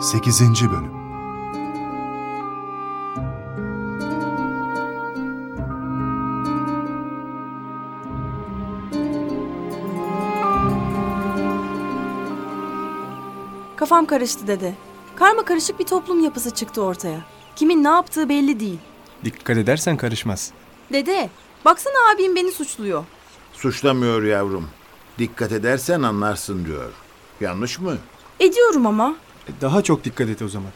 8. Bölüm Kafam karıştı dede. Karma karışık bir toplum yapısı çıktı ortaya. Kimin ne yaptığı belli değil. Dikkat edersen karışmaz. Dede, baksana abim beni suçluyor. Suçlamıyor yavrum. Dikkat edersen anlarsın diyor. Yanlış mı? Ediyorum ama. Daha çok dikkat et o zaman.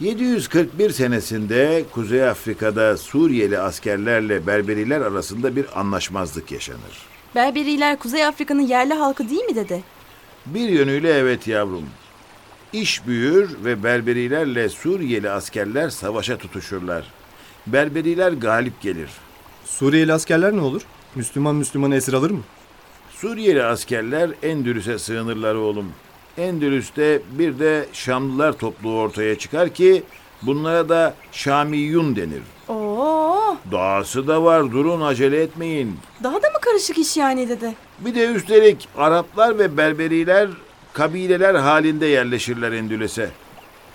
741 senesinde Kuzey Afrika'da Suriyeli askerlerle Berberiler arasında bir anlaşmazlık yaşanır. Berberiler Kuzey Afrika'nın yerli halkı değil mi dede? Bir yönüyle evet yavrum. İş büyür ve Berberilerle Suriyeli askerler savaşa tutuşurlar. Berberiler galip gelir. Suriyeli askerler ne olur? Müslüman Müslümanı esir alır mı? Suriyeli askerler Endülüs'e sığınırlar oğlum. Endülüs'te bir de Şamlılar topluluğu ortaya çıkar ki bunlara da Şamiyun denir. Oo, Dahası da var durun acele etmeyin. daha da mı karışık iş yani dede? Bir de üstelik Araplar ve Berberiler kabileler halinde yerleşirler Endülüs'e.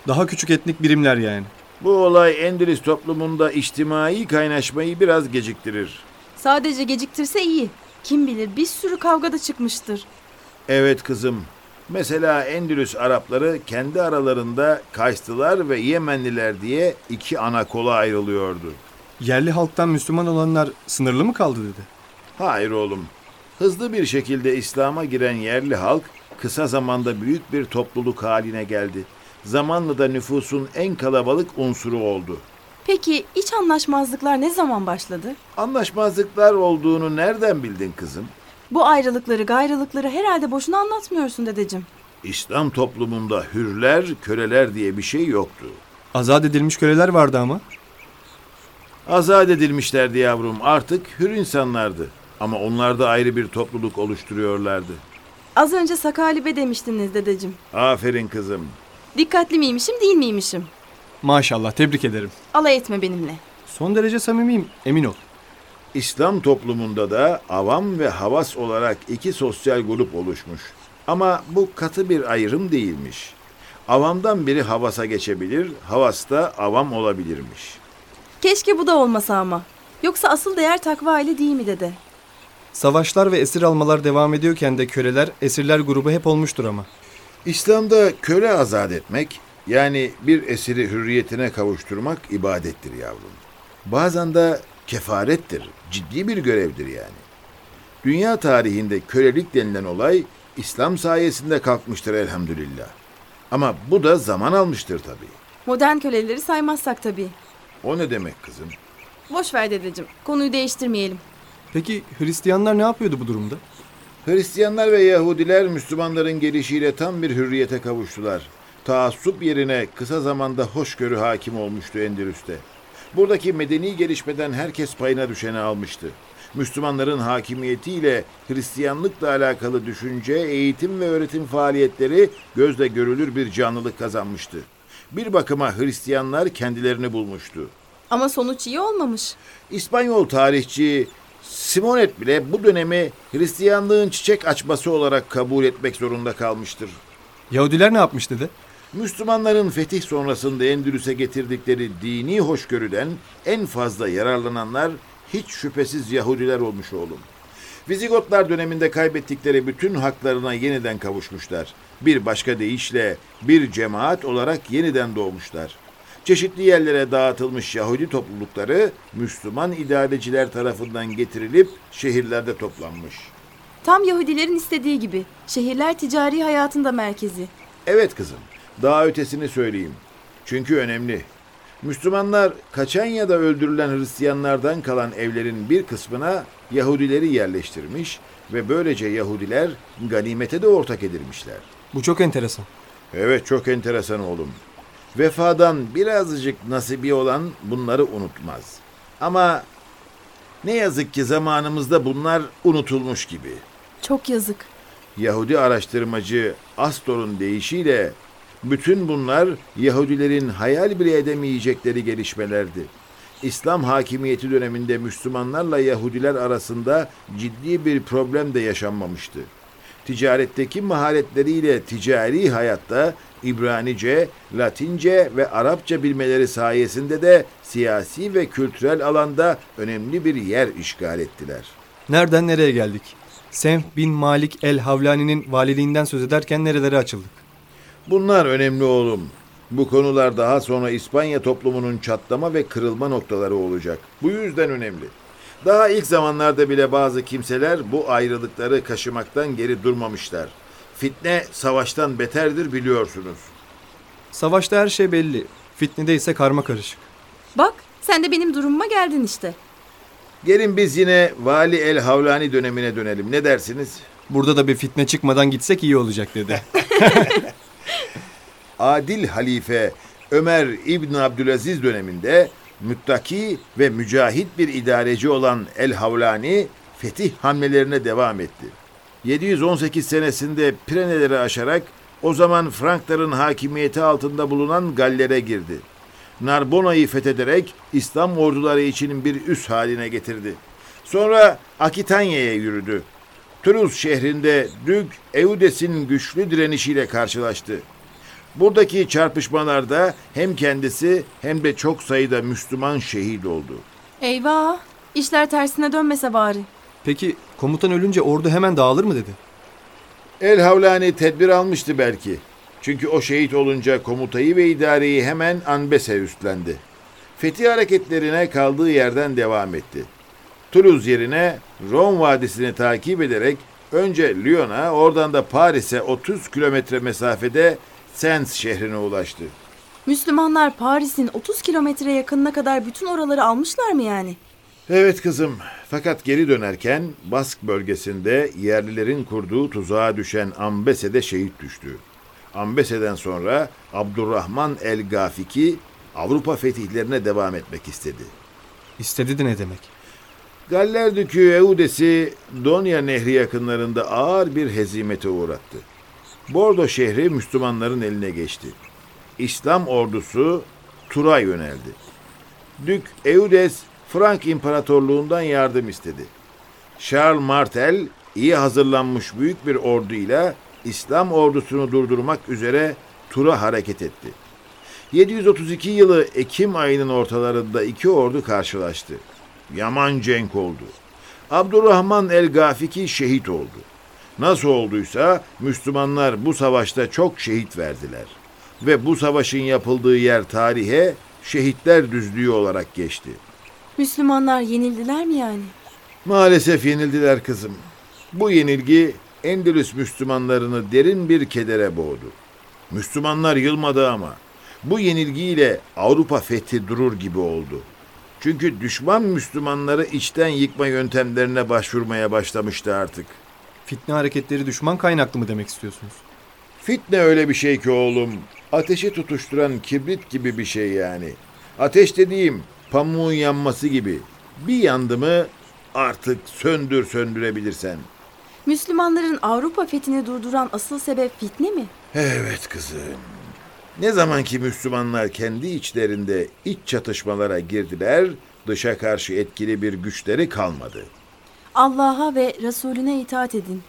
Daha küçük etnik birimler yani. Bu olay Endülüs toplumunda içtimai kaynaşmayı biraz geciktirir. Sadece geciktirse iyi. Kim bilir bir sürü kavga da çıkmıştır. Evet kızım. Mesela Endülüs Arapları kendi aralarında Kaystılar ve Yemenliler diye iki ana kola ayrılıyordu. Yerli halktan Müslüman olanlar sınırlı mı kaldı dedi. Hayır oğlum. Hızlı bir şekilde İslam'a giren yerli halk kısa zamanda büyük bir topluluk haline geldi. Zamanla da nüfusun en kalabalık unsuru oldu. Peki iç anlaşmazlıklar ne zaman başladı? Anlaşmazlıklar olduğunu nereden bildin kızım? Bu ayrılıkları gayrılıkları herhalde boşuna anlatmıyorsun dedeciğim. İslam toplumunda hürler, köleler diye bir şey yoktu. Azat edilmiş köleler vardı ama. Azat edilmişlerdi yavrum. Artık hür insanlardı. Ama onlar da ayrı bir topluluk oluşturuyorlardı. Az önce sakalibe demiştiniz dedeciğim. Aferin kızım. Dikkatli miymişim değil miymişim? Maşallah tebrik ederim. Alay etme benimle. Son derece samimiyim emin ol. İslam toplumunda da avam ve havas olarak iki sosyal grup oluşmuş. Ama bu katı bir ayrım değilmiş. Avamdan biri havasa geçebilir, havas da avam olabilirmiş. Keşke bu da olmasa ama. Yoksa asıl değer takva ile değil mi dede? Savaşlar ve esir almalar devam ediyorken de köleler, esirler grubu hep olmuştur ama. İslam'da köle azat etmek, yani bir esiri hürriyetine kavuşturmak ibadettir yavrum. Bazen de kefarettir, ciddi bir görevdir yani. Dünya tarihinde kölelik denilen olay İslam sayesinde kalkmıştır elhamdülillah. Ama bu da zaman almıştır tabii. Modern köleleri saymazsak tabii. O ne demek kızım? Boş ver dedeciğim. Konuyu değiştirmeyelim. Peki Hristiyanlar ne yapıyordu bu durumda? Hristiyanlar ve Yahudiler Müslümanların gelişiyle tam bir hürriyete kavuştular. Taassup yerine kısa zamanda hoşgörü hakim olmuştu Endülüs'te. Buradaki medeni gelişmeden herkes payına düşeni almıştı. Müslümanların hakimiyetiyle Hristiyanlıkla alakalı düşünce, eğitim ve öğretim faaliyetleri gözle görülür bir canlılık kazanmıştı. Bir bakıma Hristiyanlar kendilerini bulmuştu. Ama sonuç iyi olmamış. İspanyol tarihçi Simonet bile bu dönemi Hristiyanlığın çiçek açması olarak kabul etmek zorunda kalmıştır. Yahudiler ne yapmış dedi? Müslümanların fetih sonrasında Endülüs'e getirdikleri dini hoşgörüden en fazla yararlananlar hiç şüphesiz Yahudiler olmuş oğlum. Vizigotlar döneminde kaybettikleri bütün haklarına yeniden kavuşmuşlar. Bir başka deyişle bir cemaat olarak yeniden doğmuşlar. Çeşitli yerlere dağıtılmış Yahudi toplulukları Müslüman idareciler tarafından getirilip şehirlerde toplanmış. Tam Yahudilerin istediği gibi. Şehirler ticari hayatın da merkezi. Evet kızım, daha ötesini söyleyeyim. Çünkü önemli. Müslümanlar kaçan ya da öldürülen Hristiyanlardan kalan evlerin bir kısmına Yahudileri yerleştirmiş ve böylece Yahudiler ganimete de ortak edilmişler. Bu çok enteresan. Evet çok enteresan oğlum. Vefadan birazcık nasibi olan bunları unutmaz. Ama ne yazık ki zamanımızda bunlar unutulmuş gibi. Çok yazık. Yahudi araştırmacı Astor'un deyişiyle bütün bunlar Yahudilerin hayal bile edemeyecekleri gelişmelerdi. İslam hakimiyeti döneminde Müslümanlarla Yahudiler arasında ciddi bir problem de yaşanmamıştı. ticaretteki maharetleriyle ticari hayatta İbranice, Latince ve Arapça bilmeleri sayesinde de siyasi ve kültürel alanda önemli bir yer işgal ettiler. Nereden nereye geldik? Senf bin Malik el Havlani'nin valiliğinden söz ederken nerelere açıldık? Bunlar önemli oğlum. Bu konular daha sonra İspanya toplumunun çatlama ve kırılma noktaları olacak. Bu yüzden önemli. Daha ilk zamanlarda bile bazı kimseler bu ayrılıkları kaşımaktan geri durmamışlar. Fitne savaştan beterdir biliyorsunuz. Savaşta her şey belli. Fitnede ise karma karışık. Bak sen de benim durumuma geldin işte. Gelin biz yine Vali El Havlani dönemine dönelim. Ne dersiniz? Burada da bir fitne çıkmadan gitsek iyi olacak dedi. Adil halife Ömer İbn Abdülaziz döneminde müttaki ve mücahit bir idareci olan El Havlani fetih hamlelerine devam etti. 718 senesinde Pireneleri aşarak o zaman Frankların hakimiyeti altında bulunan Galler'e girdi. Narbona'yı fethederek İslam orduları için bir üs haline getirdi. Sonra Akitanya'ya yürüdü. Toulouse şehrinde Dük Eudes'in güçlü direnişiyle karşılaştı. Buradaki çarpışmalarda hem kendisi hem de çok sayıda Müslüman şehit oldu. Eyvah işler tersine dönmese bari. Peki komutan ölünce ordu hemen dağılır mı dedi? El Havlani tedbir almıştı belki. Çünkü o şehit olunca komutayı ve idareyi hemen Anbese üstlendi. Fetih hareketlerine kaldığı yerden devam etti. Toulouse yerine Ron Vadisi'ni takip ederek önce Lyon'a oradan da Paris'e 30 kilometre mesafede Sens şehrine ulaştı. Müslümanlar Paris'in 30 kilometre yakınına kadar bütün oraları almışlar mı yani? Evet kızım. Fakat geri dönerken Bask bölgesinde yerlilerin kurduğu tuzağa düşen Ambese'de şehit düştü. Ambese'den sonra Abdurrahman el Gafiki Avrupa fetihlerine devam etmek istedi. İstedi de ne demek? Galler Dükü Eudes'i Donya Nehri yakınlarında ağır bir hezimete uğrattı. Bordo şehri Müslümanların eline geçti. İslam ordusu Tur'a yöneldi. Dük Eudes Frank İmparatorluğundan yardım istedi. Charles Martel iyi hazırlanmış büyük bir orduyla İslam ordusunu durdurmak üzere Tur'a hareket etti. 732 yılı Ekim ayının ortalarında iki ordu karşılaştı. Yaman cenk oldu. Abdurrahman el Gafiki şehit oldu. Nasıl olduysa Müslümanlar bu savaşta çok şehit verdiler. Ve bu savaşın yapıldığı yer tarihe şehitler düzlüğü olarak geçti. Müslümanlar yenildiler mi yani? Maalesef yenildiler kızım. Bu yenilgi Endülüs Müslümanlarını derin bir kedere boğdu. Müslümanlar yılmadı ama bu yenilgiyle Avrupa fethi durur gibi oldu. Çünkü düşman Müslümanları içten yıkma yöntemlerine başvurmaya başlamıştı artık. Fitne hareketleri düşman kaynaklı mı demek istiyorsunuz? Fitne öyle bir şey ki oğlum. Ateşi tutuşturan kibrit gibi bir şey yani. Ateş dediğim pamuğun yanması gibi. Bir yandı mı artık söndür söndürebilirsen. Müslümanların Avrupa fethini durduran asıl sebep fitne mi? Evet kızım. Ne zaman ki Müslümanlar kendi içlerinde iç çatışmalara girdiler, dışa karşı etkili bir güçleri kalmadı. Allah'a ve Resulüne itaat edin.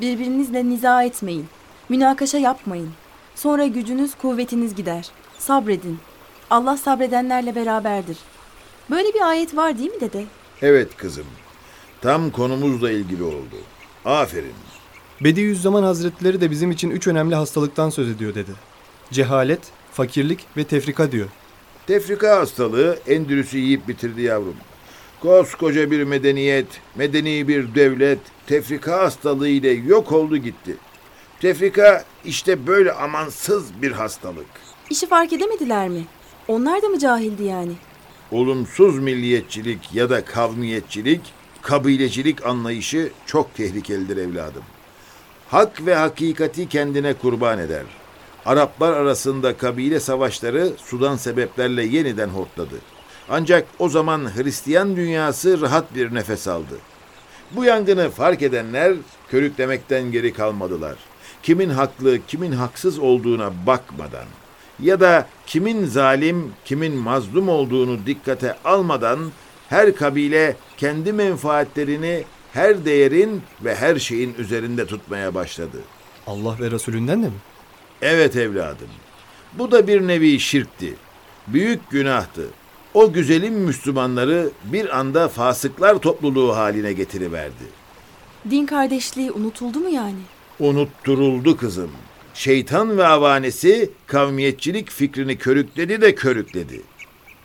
Birbirinizle niza etmeyin. Münakaşa yapmayın. Sonra gücünüz, kuvvetiniz gider. Sabredin. Allah sabredenlerle beraberdir. Böyle bir ayet var değil mi dede? Evet kızım. Tam konumuzla ilgili oldu. Aferin. Bediüzzaman Hazretleri de bizim için üç önemli hastalıktan söz ediyor dedi. Cehalet, fakirlik ve tefrika diyor. Tefrika hastalığı Endülüs'ü yiyip bitirdi yavrum. Koskoca bir medeniyet, medeni bir devlet tefrika hastalığı ile yok oldu gitti. Tefrika işte böyle amansız bir hastalık. İşi fark edemediler mi? Onlar da mı cahildi yani? Olumsuz milliyetçilik ya da kavmiyetçilik, kabilecilik anlayışı çok tehlikelidir evladım. Hak ve hakikati kendine kurban eder. Araplar arasında kabile savaşları sudan sebeplerle yeniden hortladı. Ancak o zaman Hristiyan dünyası rahat bir nefes aldı. Bu yangını fark edenler körüklemekten geri kalmadılar. Kimin haklı, kimin haksız olduğuna bakmadan ya da kimin zalim, kimin mazlum olduğunu dikkate almadan her kabile kendi menfaatlerini her değerin ve her şeyin üzerinde tutmaya başladı. Allah ve Resulünden de mi? Evet evladım. Bu da bir nevi şirkti. Büyük günahtı. O güzelim Müslümanları bir anda fasıklar topluluğu haline getiriverdi. Din kardeşliği unutuldu mu yani? Unutturuldu kızım. Şeytan ve avanesi kavmiyetçilik fikrini körükledi de körükledi.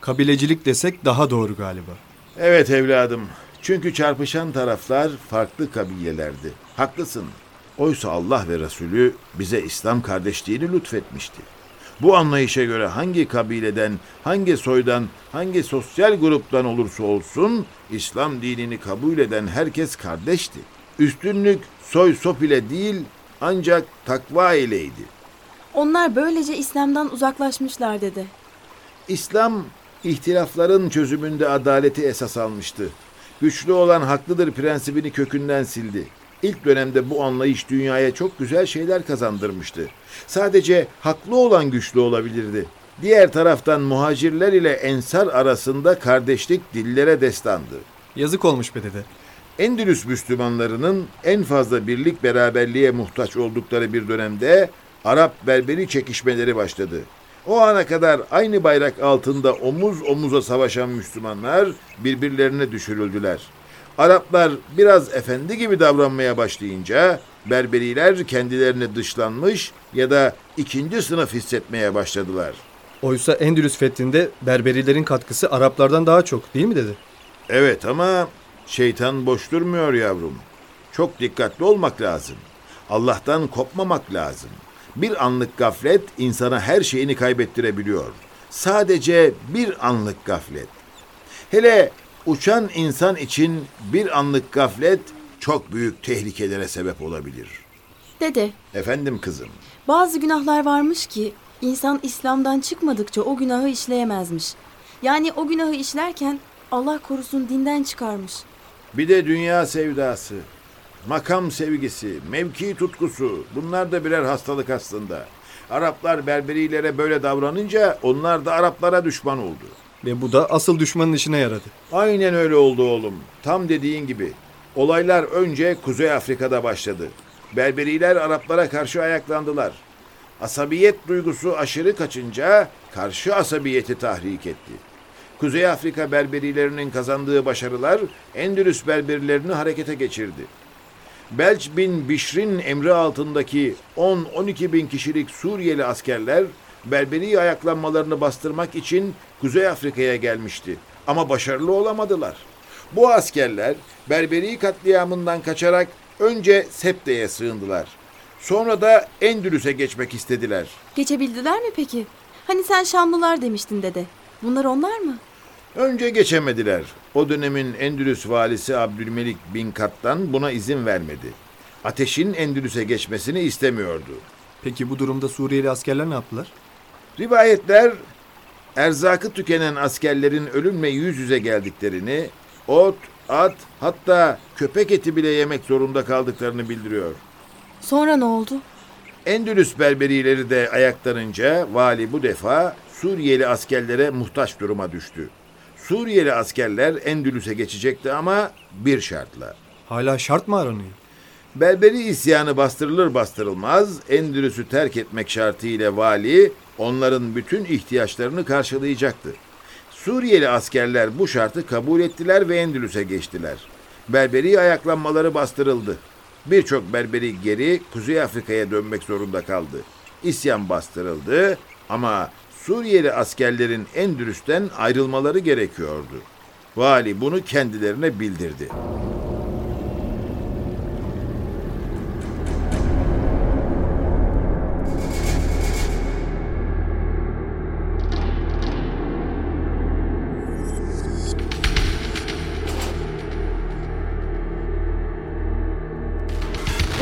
Kabilecilik desek daha doğru galiba. Evet evladım. Çünkü çarpışan taraflar farklı kabilelerdi. Haklısın. Oysa Allah ve Resulü bize İslam kardeşliğini lütfetmişti. Bu anlayışa göre hangi kabileden, hangi soydan, hangi sosyal gruptan olursa olsun İslam dinini kabul eden herkes kardeşti. Üstünlük soy sop ile değil ancak takva ileydi. Onlar böylece İslam'dan uzaklaşmışlar dede. İslam ihtilafların çözümünde adaleti esas almıştı. Güçlü olan haklıdır prensibini kökünden sildi. İlk dönemde bu anlayış dünyaya çok güzel şeyler kazandırmıştı. Sadece haklı olan güçlü olabilirdi. Diğer taraftan muhacirler ile ensar arasında kardeşlik dillere destandı. Yazık olmuş be dede. Endülüs Müslümanlarının en fazla birlik beraberliğe muhtaç oldukları bir dönemde Arap-Berberi çekişmeleri başladı. O ana kadar aynı bayrak altında omuz omuza savaşan Müslümanlar birbirlerine düşürüldüler. Araplar biraz efendi gibi davranmaya başlayınca Berberiler kendilerini dışlanmış ya da ikinci sınıf hissetmeye başladılar. Oysa Endülüs fethinde Berberilerin katkısı Araplardan daha çok değil mi dede? Evet ama şeytan boş durmuyor yavrum. Çok dikkatli olmak lazım. Allah'tan kopmamak lazım. Bir anlık gaflet insana her şeyini kaybettirebiliyor. Sadece bir anlık gaflet. Hele uçan insan için bir anlık gaflet çok büyük tehlikelere sebep olabilir. Dede, Efendim kızım. bazı günahlar varmış ki insan İslam'dan çıkmadıkça o günahı işleyemezmiş. Yani o günahı işlerken Allah korusun dinden çıkarmış. Bir de dünya sevdası, makam sevgisi, mevki tutkusu bunlar da birer hastalık aslında. Araplar Berberilere böyle davranınca onlar da Araplara düşman oldu. Ve bu da asıl düşmanın işine yaradı. Aynen öyle oldu oğlum. Tam dediğin gibi. Olaylar önce Kuzey Afrika'da başladı. Berberiler Araplara karşı ayaklandılar. Asabiyet duygusu aşırı kaçınca karşı asabiyeti tahrik etti. Kuzey Afrika Berberilerinin kazandığı başarılar Endülüs Berberilerini harekete geçirdi. Belç bin Bişr'in emri altındaki 10-12 bin kişilik Suriyeli askerler Berberi ayaklanmalarını bastırmak için Kuzey Afrika'ya gelmişti. Ama başarılı olamadılar. Bu askerler Berberi katliamından kaçarak önce Septe'ye sığındılar. Sonra da Endülüs'e geçmek istediler. Geçebildiler mi peki? Hani sen Şamlılar demiştin dede. Bunlar onlar mı? Önce geçemediler. O dönemin Endülüs valisi Abdülmelik bin Kattan buna izin vermedi. Ateşin Endülüs'e geçmesini istemiyordu. Peki bu durumda Suriyeli askerler ne yaptılar? Rivayetler erzakı tükenen askerlerin ölümle yüz yüze geldiklerini, ot, at hatta köpek eti bile yemek zorunda kaldıklarını bildiriyor. Sonra ne oldu? Endülüs berberileri de ayaklanınca vali bu defa Suriyeli askerlere muhtaç duruma düştü. Suriyeli askerler Endülüs'e geçecekti ama bir şartla. Hala şart mı aranıyor? Berberi isyanı bastırılır bastırılmaz Endülüs'ü terk etmek şartıyla vali onların bütün ihtiyaçlarını karşılayacaktı. Suriyeli askerler bu şartı kabul ettiler ve Endülüs'e geçtiler. Berberi ayaklanmaları bastırıldı. Birçok Berberi geri Kuzey Afrika'ya dönmek zorunda kaldı. İsyan bastırıldı ama Suriyeli askerlerin Endülüs'ten ayrılmaları gerekiyordu. Vali bunu kendilerine bildirdi.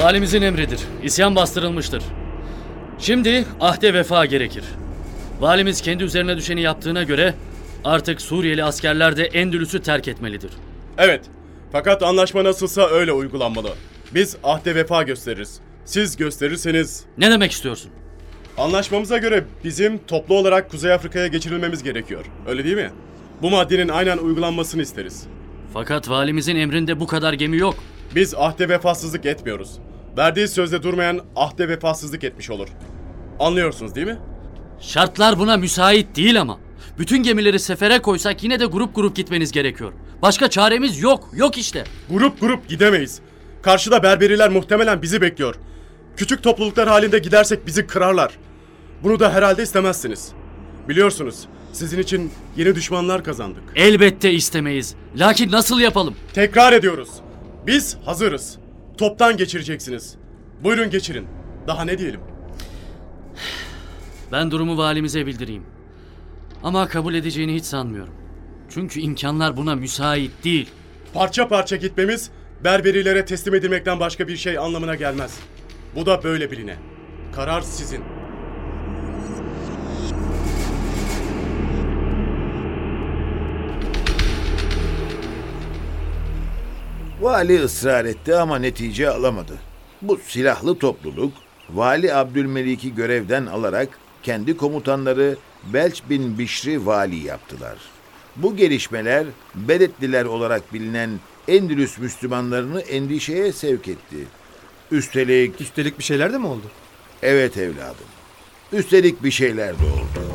Valimizin emridir. İsyan bastırılmıştır. Şimdi ahde vefa gerekir. Valimiz kendi üzerine düşeni yaptığına göre artık Suriyeli askerler de Endülüs'ü terk etmelidir. Evet. Fakat anlaşma nasılsa öyle uygulanmalı. Biz ahde vefa gösteririz. Siz gösterirseniz Ne demek istiyorsun? anlaşmamıza göre bizim toplu olarak Kuzey Afrika'ya geçirilmemiz gerekiyor. Öyle değil mi? Bu maddenin aynen uygulanmasını isteriz. Fakat valimizin emrinde bu kadar gemi yok. Biz ahde vefasızlık etmiyoruz. Verdiği sözde durmayan ahde vefasızlık etmiş olur. Anlıyorsunuz değil mi? Şartlar buna müsait değil ama. Bütün gemileri sefere koysak yine de grup grup gitmeniz gerekiyor. Başka çaremiz yok. Yok işte. Grup grup gidemeyiz. Karşıda berberiler muhtemelen bizi bekliyor. Küçük topluluklar halinde gidersek bizi kırarlar. Bunu da herhalde istemezsiniz. Biliyorsunuz sizin için yeni düşmanlar kazandık. Elbette istemeyiz. Lakin nasıl yapalım? Tekrar ediyoruz. Biz hazırız. Toptan geçireceksiniz. Buyurun geçirin. Daha ne diyelim? Ben durumu valimize bildireyim. Ama kabul edeceğini hiç sanmıyorum. Çünkü imkanlar buna müsait değil. Parça parça gitmemiz berberilere teslim edilmekten başka bir şey anlamına gelmez. Bu da böyle biline. Karar sizin. Vali ısrar etti ama netice alamadı. Bu silahlı topluluk Vali Abdülmelik'i görevden alarak kendi komutanları Belç bin Bişri vali yaptılar. Bu gelişmeler Beletliler olarak bilinen Endülüs Müslümanlarını endişeye sevk etti. Üstelik Üstelik bir şeyler de mi oldu? evet evladım. Üstelik bir şeyler de oldu.